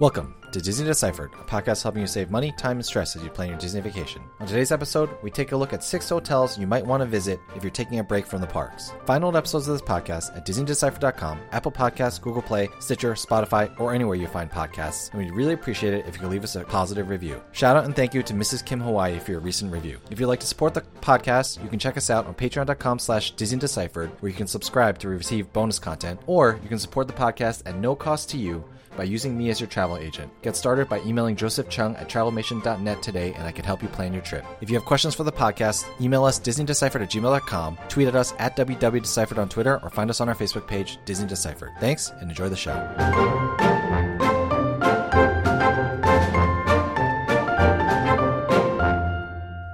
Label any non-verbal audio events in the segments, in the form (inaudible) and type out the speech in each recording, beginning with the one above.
Welcome to Disney Deciphered, a podcast helping you save money, time, and stress as you plan your Disney vacation. On today's episode, we take a look at six hotels you might want to visit if you're taking a break from the parks. Find old episodes of this podcast at DisneyDeciphered.com, Apple Podcasts, Google Play, Stitcher, Spotify, or anywhere you find podcasts, and we'd really appreciate it if you could leave us a positive review. Shout out and thank you to Mrs. Kim Hawaii for your recent review. If you'd like to support the podcast, you can check us out on patreon.com slash DisneyDeciphered, where you can subscribe to receive bonus content, or you can support the podcast at no cost to you by using me as your travel agent. Get started by emailing Joseph Chung at travelmation.net today, and I can help you plan your trip. If you have questions for the podcast, email us disneydeciphered at gmail.com, tweet at us at www.deciphered on Twitter, or find us on our Facebook page, Disney Deciphered. Thanks, and enjoy the show.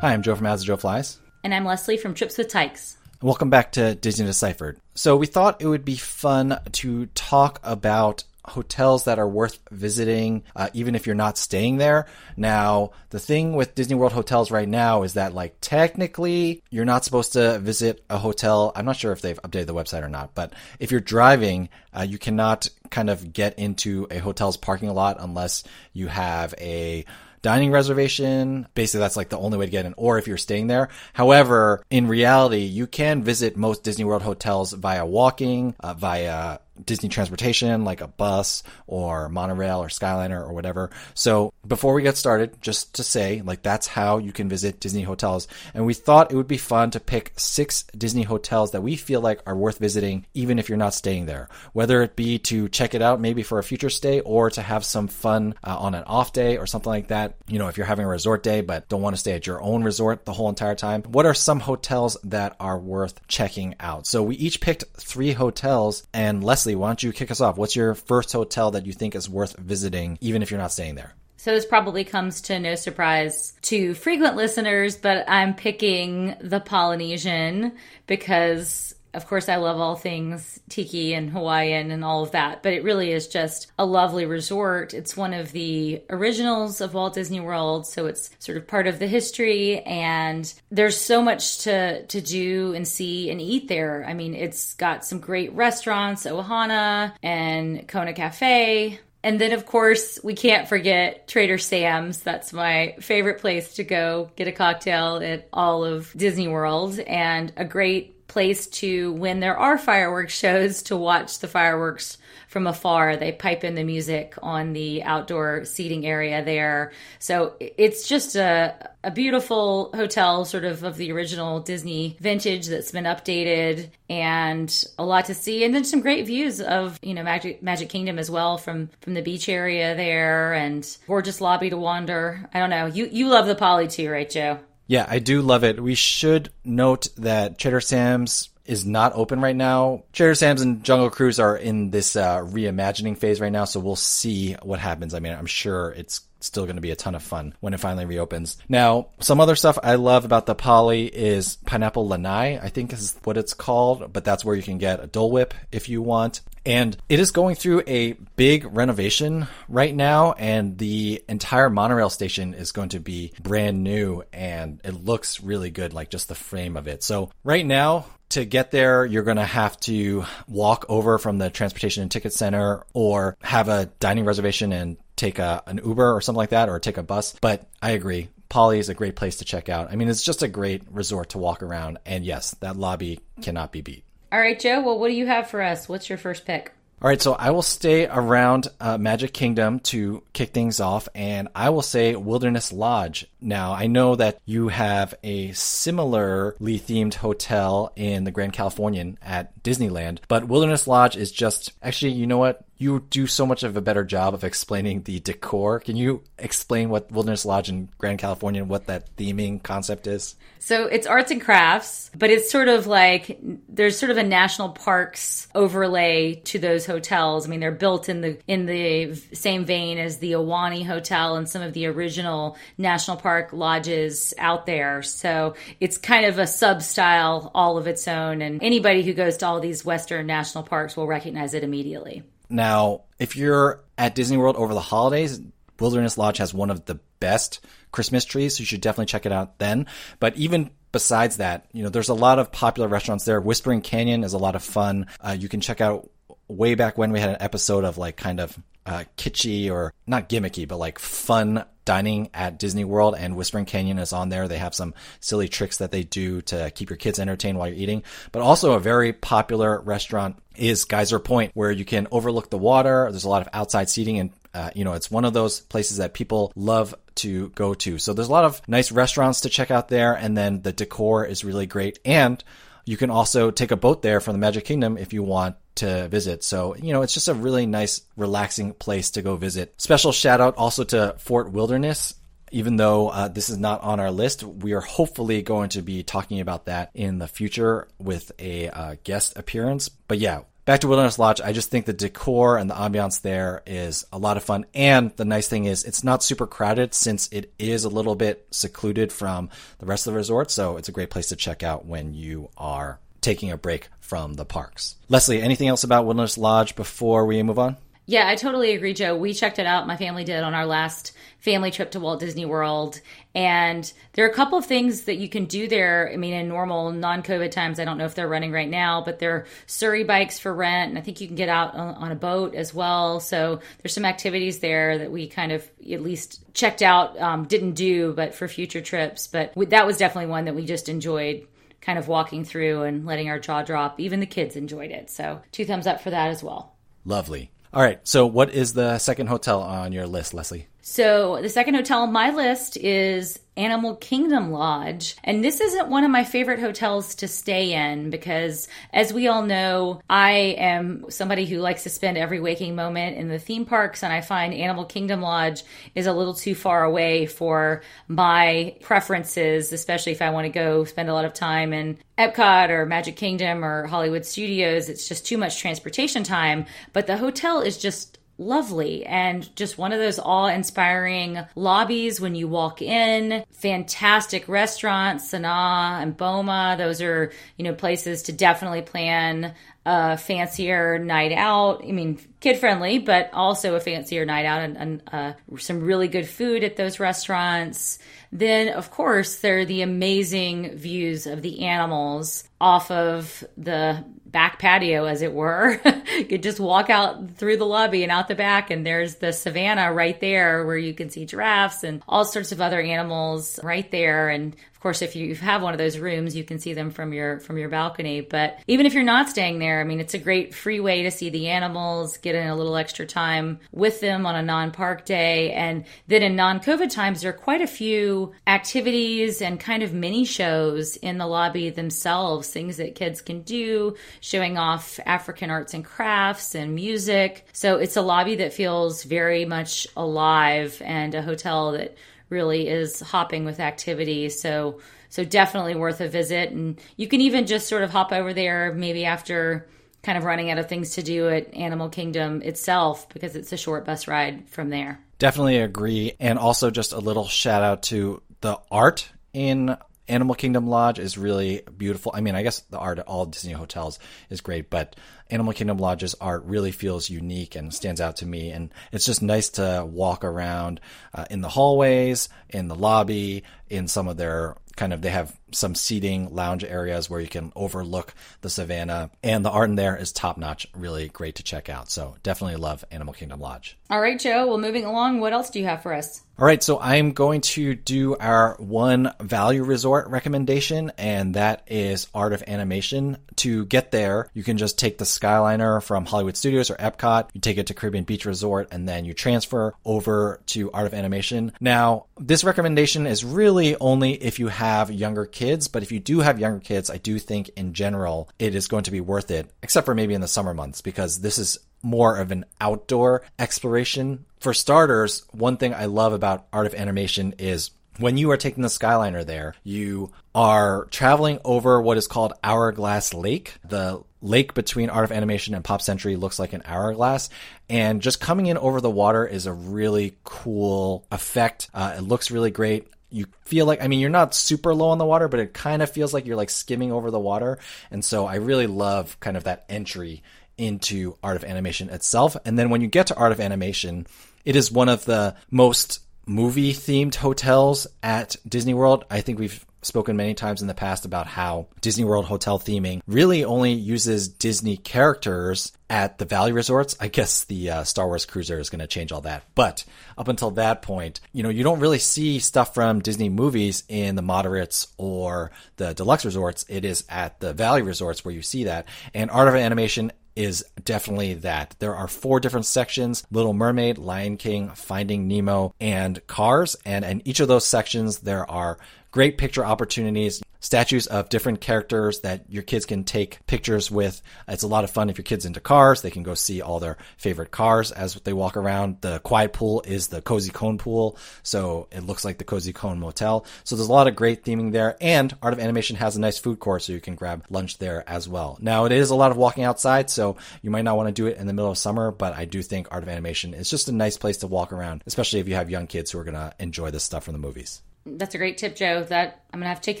Hi, I'm Joe from As Joe Flies. And I'm Leslie from Trips with Tykes. Welcome back to Disney Deciphered. So, we thought it would be fun to talk about hotels that are worth visiting, uh, even if you're not staying there. Now, the thing with Disney World hotels right now is that, like, technically, you're not supposed to visit a hotel. I'm not sure if they've updated the website or not, but if you're driving, uh, you cannot kind of get into a hotel's parking lot unless you have a dining reservation. Basically, that's like the only way to get in, or if you're staying there. However, in reality, you can visit most Disney World hotels via walking, uh, via Disney transportation like a bus or monorail or Skyliner or whatever. So before we get started, just to say, like that's how you can visit Disney hotels. And we thought it would be fun to pick six Disney hotels that we feel like are worth visiting, even if you're not staying there. Whether it be to check it out maybe for a future stay or to have some fun uh, on an off day or something like that. You know, if you're having a resort day but don't want to stay at your own resort the whole entire time, what are some hotels that are worth checking out? So we each picked three hotels and Leslie, why don't you kick us off? What's your first hotel that you think is worth visiting, even if you're not staying there? So this probably comes to no surprise to frequent listeners, but I'm picking the Polynesian because of course I love all things tiki and Hawaiian and all of that, but it really is just a lovely resort. It's one of the originals of Walt Disney World, so it's sort of part of the history and there's so much to to do and see and eat there. I mean, it's got some great restaurants, Ohana and Kona Cafe, and then, of course, we can't forget Trader Sam's. That's my favorite place to go get a cocktail at all of Disney World and a great place to, when there are fireworks shows, to watch the fireworks from afar. They pipe in the music on the outdoor seating area there. So it's just a, a beautiful hotel, sort of of the original Disney vintage that's been updated and a lot to see. And then some great views of, you know, Magic, Magic Kingdom as well from, from the beach area there and gorgeous lobby to wander. I don't know. You, you love the Poly too, right, Joe? Yeah, I do love it. We should note that Trader Sam's is not open right now. Trader Sam's and Jungle Cruise are in this uh, reimagining phase right now, so we'll see what happens. I mean, I'm sure it's still going to be a ton of fun when it finally reopens. Now, some other stuff I love about the Poly is Pineapple Lanai, I think is what it's called, but that's where you can get a Dole Whip if you want. And it is going through a big renovation right now, and the entire monorail station is going to be brand new, and it looks really good, like just the frame of it. So, right now, to get there, you're going to have to walk over from the transportation and ticket center or have a dining reservation and take a, an Uber or something like that or take a bus. But I agree. Poly is a great place to check out. I mean, it's just a great resort to walk around. And yes, that lobby cannot be beat. All right, Joe. Well, what do you have for us? What's your first pick? All right, so I will stay around uh, Magic Kingdom to kick things off, and I will say Wilderness Lodge. Now, I know that you have a similarly themed hotel in the Grand Californian at Disneyland, but Wilderness Lodge is just actually, you know what? You do so much of a better job of explaining the decor. Can you explain what Wilderness Lodge in Grand Californian, what that theming concept is? So it's arts and crafts, but it's sort of like there's sort of a national parks overlay to those hotels. I mean, they're built in the in the same vein as the Ahwahnee Hotel and some of the original national park lodges out there. So it's kind of a sub style all of its own, and anybody who goes to all these Western national parks will recognize it immediately. Now, if you're at Disney World over the holidays, Wilderness Lodge has one of the best Christmas trees, so you should definitely check it out then. But even besides that, you know, there's a lot of popular restaurants there. Whispering Canyon is a lot of fun. Uh, you can check out way back when we had an episode of like kind of uh, kitschy or not gimmicky, but like fun dining at Disney World and Whispering Canyon is on there. They have some silly tricks that they do to keep your kids entertained while you're eating. But also a very popular restaurant is Geyser Point where you can overlook the water. There's a lot of outside seating and uh, you know, it's one of those places that people love to go to. So there's a lot of nice restaurants to check out there. And then the decor is really great. And you can also take a boat there from the Magic Kingdom if you want to visit. So, you know, it's just a really nice, relaxing place to go visit. Special shout out also to Fort Wilderness. Even though uh, this is not on our list, we are hopefully going to be talking about that in the future with a uh, guest appearance. But yeah, back to Wilderness Lodge, I just think the decor and the ambiance there is a lot of fun. And the nice thing is it's not super crowded since it is a little bit secluded from the rest of the resort. So it's a great place to check out when you are taking a break from the parks. Leslie, anything else about Wilderness Lodge before we move on? Yeah, I totally agree, Joe. We checked it out. My family did on our last family trip to Walt Disney World. And there are a couple of things that you can do there. I mean, in normal non COVID times, I don't know if they're running right now, but there are Surrey bikes for rent. And I think you can get out on, on a boat as well. So there's some activities there that we kind of at least checked out, um, didn't do, but for future trips. But that was definitely one that we just enjoyed kind of walking through and letting our jaw drop. Even the kids enjoyed it. So two thumbs up for that as well. Lovely. All right. So, what is the second hotel on your list, Leslie? So, the second hotel on my list is Animal Kingdom Lodge. And this isn't one of my favorite hotels to stay in because, as we all know, I am somebody who likes to spend every waking moment in the theme parks. And I find Animal Kingdom Lodge is a little too far away for my preferences, especially if I want to go spend a lot of time in Epcot or Magic Kingdom or Hollywood Studios. It's just too much transportation time. But the hotel is just lovely and just one of those awe inspiring lobbies when you walk in. Fantastic restaurants, Sanaa and Boma. Those are, you know, places to definitely plan a fancier night out. I mean, kid friendly, but also a fancier night out and, and uh, some really good food at those restaurants. Then, of course, there are the amazing views of the animals off of the back patio, as it were. (laughs) you could just walk out through the lobby and out the back, and there's the savannah right there where you can see giraffes and all sorts of other animals right there. And of course, if you have one of those rooms, you can see them from your from your balcony. But even if you're not staying there, I mean, it's a great free way to see the animals, get in a little extra time with them on a non-park day, and then in non-COVID times, there are quite a few activities and kind of mini shows in the lobby themselves, things that kids can do, showing off African arts and crafts and music. So it's a lobby that feels very much alive and a hotel that really is hopping with activity. So so definitely worth a visit and you can even just sort of hop over there maybe after kind of running out of things to do at Animal Kingdom itself because it's a short bus ride from there. Definitely agree and also just a little shout out to the art in Animal Kingdom Lodge is really beautiful. I mean, I guess the art at all Disney hotels is great, but Animal Kingdom Lodge's art really feels unique and stands out to me. And it's just nice to walk around uh, in the hallways, in the lobby, in some of their kind of they have some seating lounge areas where you can overlook the savannah and the art in there is top notch really great to check out so definitely love animal kingdom lodge all right joe well moving along what else do you have for us all right so i'm going to do our one value resort recommendation and that is art of animation. To get there you can just take the skyliner from hollywood studios or epcot you take it to caribbean beach resort and then you transfer over to art of animation. Now this recommendation is really only if you have younger kids, but if you do have younger kids, I do think in general it is going to be worth it, except for maybe in the summer months, because this is more of an outdoor exploration. For starters, one thing I love about Art of Animation is when you are taking the Skyliner there, you are traveling over what is called Hourglass Lake. The lake between Art of Animation and Pop Century looks like an hourglass. And just coming in over the water is a really cool effect. Uh, it looks really great you feel like I mean you're not super low on the water, but it kind of feels like you're like skimming over the water. And so I really love kind of that entry into art of animation itself. And then when you get to art of animation, it is one of the most movie themed hotels at Disney World. I think we've spoken many times in the past about how Disney World hotel theming really only uses Disney characters at the value resorts. I guess the uh, Star Wars Cruiser is going to change all that. But up until that point, you know, you don't really see stuff from Disney movies in the moderates or the deluxe resorts. It is at the value resorts where you see that. And Art of Animation is definitely that. There are four different sections Little Mermaid, Lion King, Finding Nemo, and Cars. And in each of those sections, there are great picture opportunities, statues of different characters that your kids can take pictures with. It's a lot of fun if your kids into cars. They can go see all their favorite cars as they walk around. The quiet pool is the cozy cone pool, so it looks like the cozy cone motel. So there's a lot of great theming there, and Art of Animation has a nice food court, so you can grab lunch there as well. Now it is a lot of walking outside, so you might not want to do it in the middle of summer, but I do think Art of Animation is just a nice place to walk around, especially if you have young kids who are going to enjoy this stuff from the movies that's a great tip, Joe. That I'm gonna have to take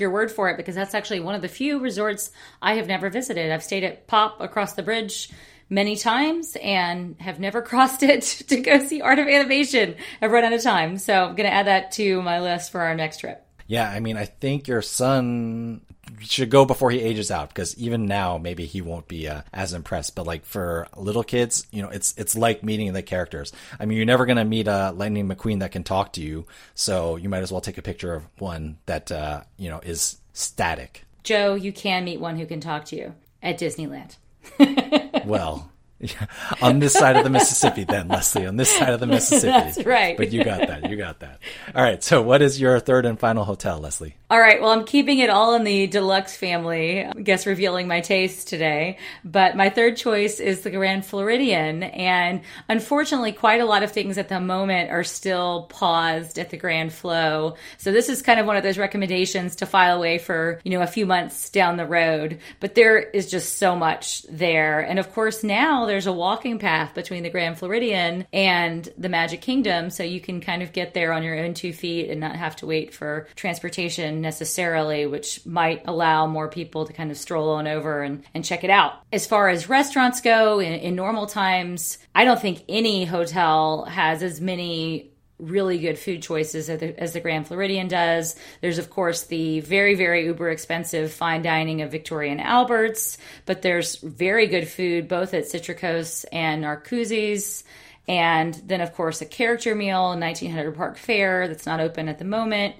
your word for it because that's actually one of the few resorts I have never visited. I've stayed at Pop across the bridge many times and have never (laughs) crossed it to go see Art of Animation. I've run out of time, so I'm gonna add that to my list for our next trip. Yeah, I mean, I think your son should go before he ages out because even now maybe he won't be uh, as impressed. But like for little kids, you know, it's it's like meeting the characters. I mean, you're never gonna meet a Lightning McQueen that can talk to you, so you might as well take a picture of one that uh, you know is static. Joe, you can meet one who can talk to you at Disneyland. (laughs) well, (laughs) on this side of the Mississippi, then Leslie, on this side of the (laughs) Mississippi. That's right. But you got that. You got that. All right. So, what is your third and final hotel, Leslie? All right. Well, I'm keeping it all in the deluxe family. I guess revealing my taste today. But my third choice is the Grand Floridian. And unfortunately, quite a lot of things at the moment are still paused at the Grand Flo. So this is kind of one of those recommendations to file away for, you know, a few months down the road. But there is just so much there. And of course, now there's a walking path between the Grand Floridian and the Magic Kingdom. So you can kind of get there on your own two feet and not have to wait for transportation necessarily, which might allow more people to kind of stroll on over and, and check it out. As far as restaurants go, in, in normal times, I don't think any hotel has as many really good food choices as the, as the, Grand Floridian does. There's, of course, the very, very uber expensive fine dining of Victoria and Albert's, but there's very good food both at Citricos and Narcoossee's. And then, of course, a character meal, 1900 Park Fare that's not open at the moment.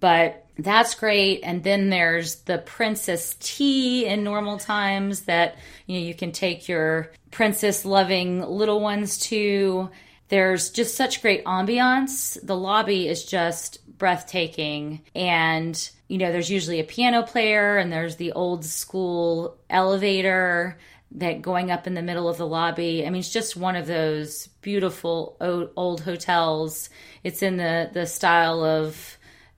But that's great. And then there's the princess tea in normal times that you know you can take your princess loving little ones to. There's just such great ambiance. The lobby is just breathtaking and you know there's usually a piano player and there's the old school elevator that going up in the middle of the lobby. I mean, it's just one of those beautiful old hotels. It's in the the style of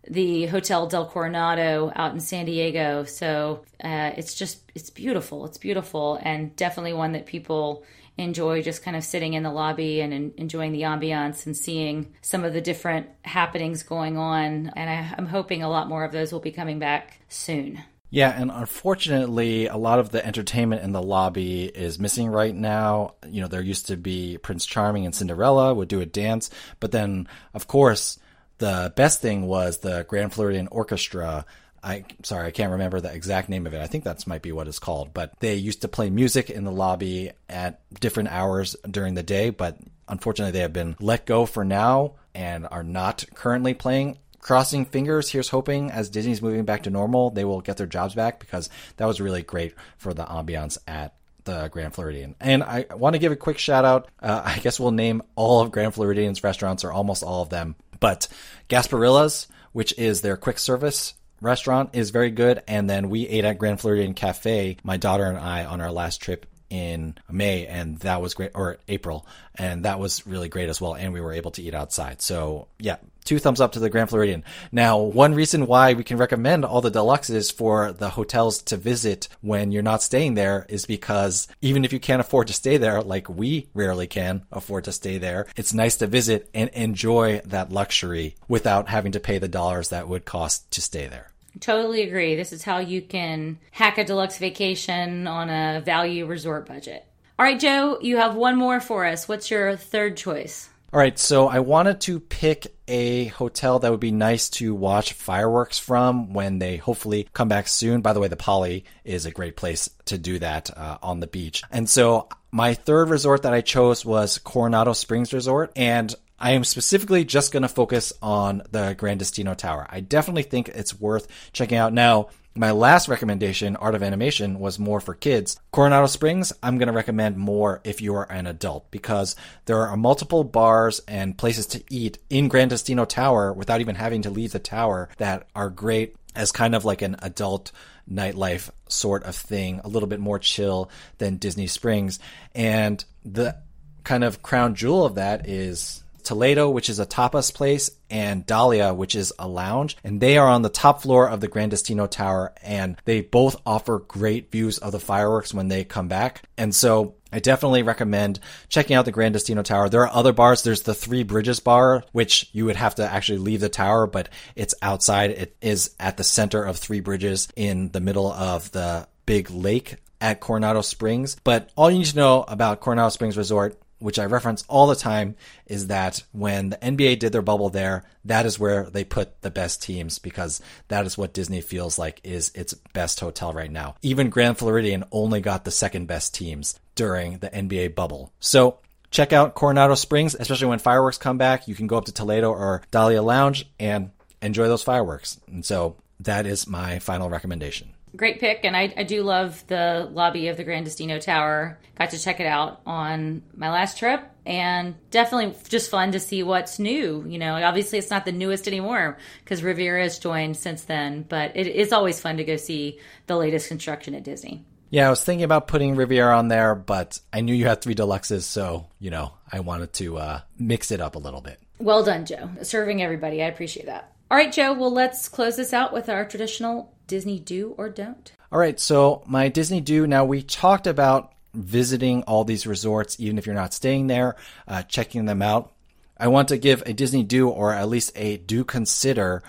the Hotel Del Coronado out in San Diego. So uh, it's just it's beautiful. It's beautiful and definitely one that people enjoy just kind of sitting in the lobby and in, enjoying the ambiance and seeing some of the different happenings going on. And I, I'm hoping a lot more of those will be coming back soon. Yeah, and unfortunately, a lot of the entertainment in the lobby is missing right now. You know, there used to be Prince Charming and Cinderella would do a dance, but then, of course, the best thing was the Grand Floridian Orchestra. I sorry, I can't remember the exact name of it. I think that's might be what it's called. But they used to play music in the lobby at different hours during the day. But unfortunately, they have been let go for now and are not currently playing. Crossing fingers, here's hoping as Disney's moving back to normal, they will get their jobs back because that was really great for the ambiance at the Grand Floridian. And I want to give a quick shout out. Uh, I guess we'll name all of Grand Floridian's restaurants or almost all of them but Gasparilla's, which is their quick service restaurant, is very good. And then we ate at Grand Floridian Cafe, my daughter and I, on our last trip in May, and that was great, or April, and that was really great as well. And we were able to eat outside. So yeah, two thumbs up to the Grand Floridian. Now, one reason why we can recommend all the deluxes for the hotels to visit when you're not staying there is because even if you can't afford to stay there, like we rarely can afford to stay there, it's nice to visit and enjoy that luxury without having to pay the dollars that would cost to stay there. Totally agree. This is how you can hack a deluxe vacation on a value resort budget. All right, Joe, you have one more for us. What's your third choice? All right, so I wanted to pick a hotel that would be nice to watch fireworks from when they hopefully come back soon. By the way, the Poly is a great place to do that uh, on the beach. And so my third resort that I chose was Coronado Springs Resort. And I am specifically just going to focus on the Gran Destino Tower. I definitely think it's worth checking out. Now, my last recommendation, Art of Animation, was more for kids. Coronado Springs, I'm going to recommend more if you are an adult because there are multiple bars and places to eat in Gran Destino Tower without even having to leave the tower that are great as kind of like an adult nightlife sort of thing, a little bit more chill than Disney Springs. And the kind of crown jewel of that is Toledo, which is a tapas place, and Dahlia, which is a lounge. And they are on the top floor of the Gran Destino Tower, and they both offer great views of the fireworks when they come back. And so I definitely recommend checking out the Gran Destino Tower. There are other bars. There's the Three Bridges bar, which you would have to actually leave the tower, but it's outside. It is at the center of Three Bridges in the middle of the big lake at Coronado Springs. But all you need to know about Coronado Springs Resort which I reference all the time, is that when the NBA did their bubble there, that is where they put the best teams because that is what Disney feels like is its best hotel right now. Even Grand Floridian only got the second best teams during the NBA bubble. So check out Coronado Springs, especially when fireworks come back. You can go up to Toledo or Dahlia Lounge and enjoy those fireworks. And so that is my final recommendation great pick, and I, I do love the lobby of the Gran Destino Tower. Got to check it out on my last trip, and definitely just fun to see what's new. You know, obviously it's not the newest anymore because Riviera has joined since then, but it is always fun to go see the latest construction at Disney. Yeah, I was thinking about putting Riviera on there, but I knew you had three deluxes, so you know I wanted to uh, mix it up a little bit. Well done, Joe. Serving everybody, I appreciate that. All right, Joe. Well, let's close this out with our traditional Disney do or don't. All right, so my Disney do. Now we talked about visiting all these resorts, even if you're not staying there, uh, checking them out. I want to give a Disney do or at least a do consider.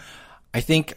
I think,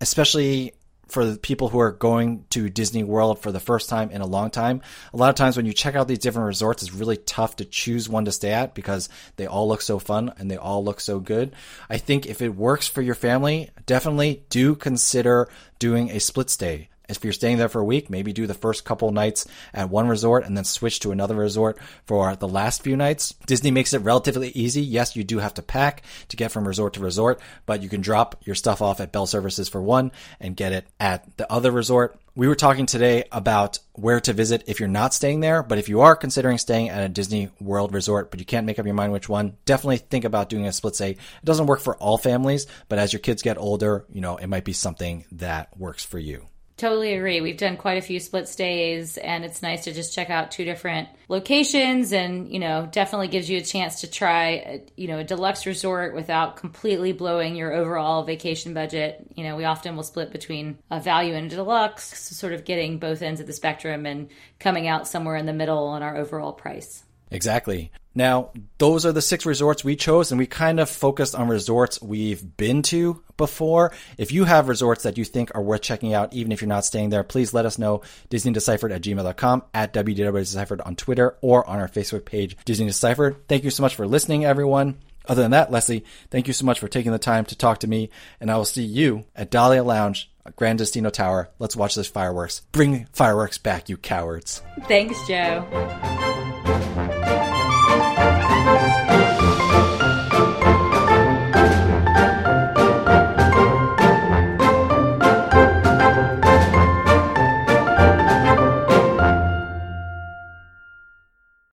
especially for the people who are going to Disney World for the first time in a long time. A lot of times when you check out these different resorts, it's really tough to choose one to stay at because they all look so fun and they all look so good. I think if it works for your family, definitely do consider doing a split stay. If you're staying there for a week, maybe do the first couple nights at one resort and then switch to another resort for the last few nights. Disney makes it relatively easy. Yes, you do have to pack to get from resort to resort, but you can drop your stuff off at Bell Services for one and get it at the other resort. We were talking today about where to visit if you're not staying there, but if you are considering staying at a Disney World resort, but you can't make up your mind which one, definitely think about doing a split stay. It doesn't work for all families, but as your kids get older, you know, it might be something that works for you. Totally agree. We've done quite a few split stays, and it's nice to just check out two different locations, and you know, definitely gives you a chance to try, a, you know, a deluxe resort without completely blowing your overall vacation budget. You know, we often will split between a value and a deluxe, sort of getting both ends of the spectrum and coming out somewhere in the middle on our overall price. Exactly. Now, those are the six resorts we chose, and we kind of focused on resorts we've been to before. If you have resorts that you think are worth checking out, even if you're not staying there, please let us know. DisneyDeciphered at gmail.com, at WDW on Twitter, or on our Facebook page, Disney Deciphered. Thank you so much for listening, everyone. Other than that, Leslie, thank you so much for taking the time to talk to me, and I will see you at Dahlia Lounge, Gran Destino Tower. Let's watch this fireworks. Bring fireworks back, you cowards. Thanks, Joe.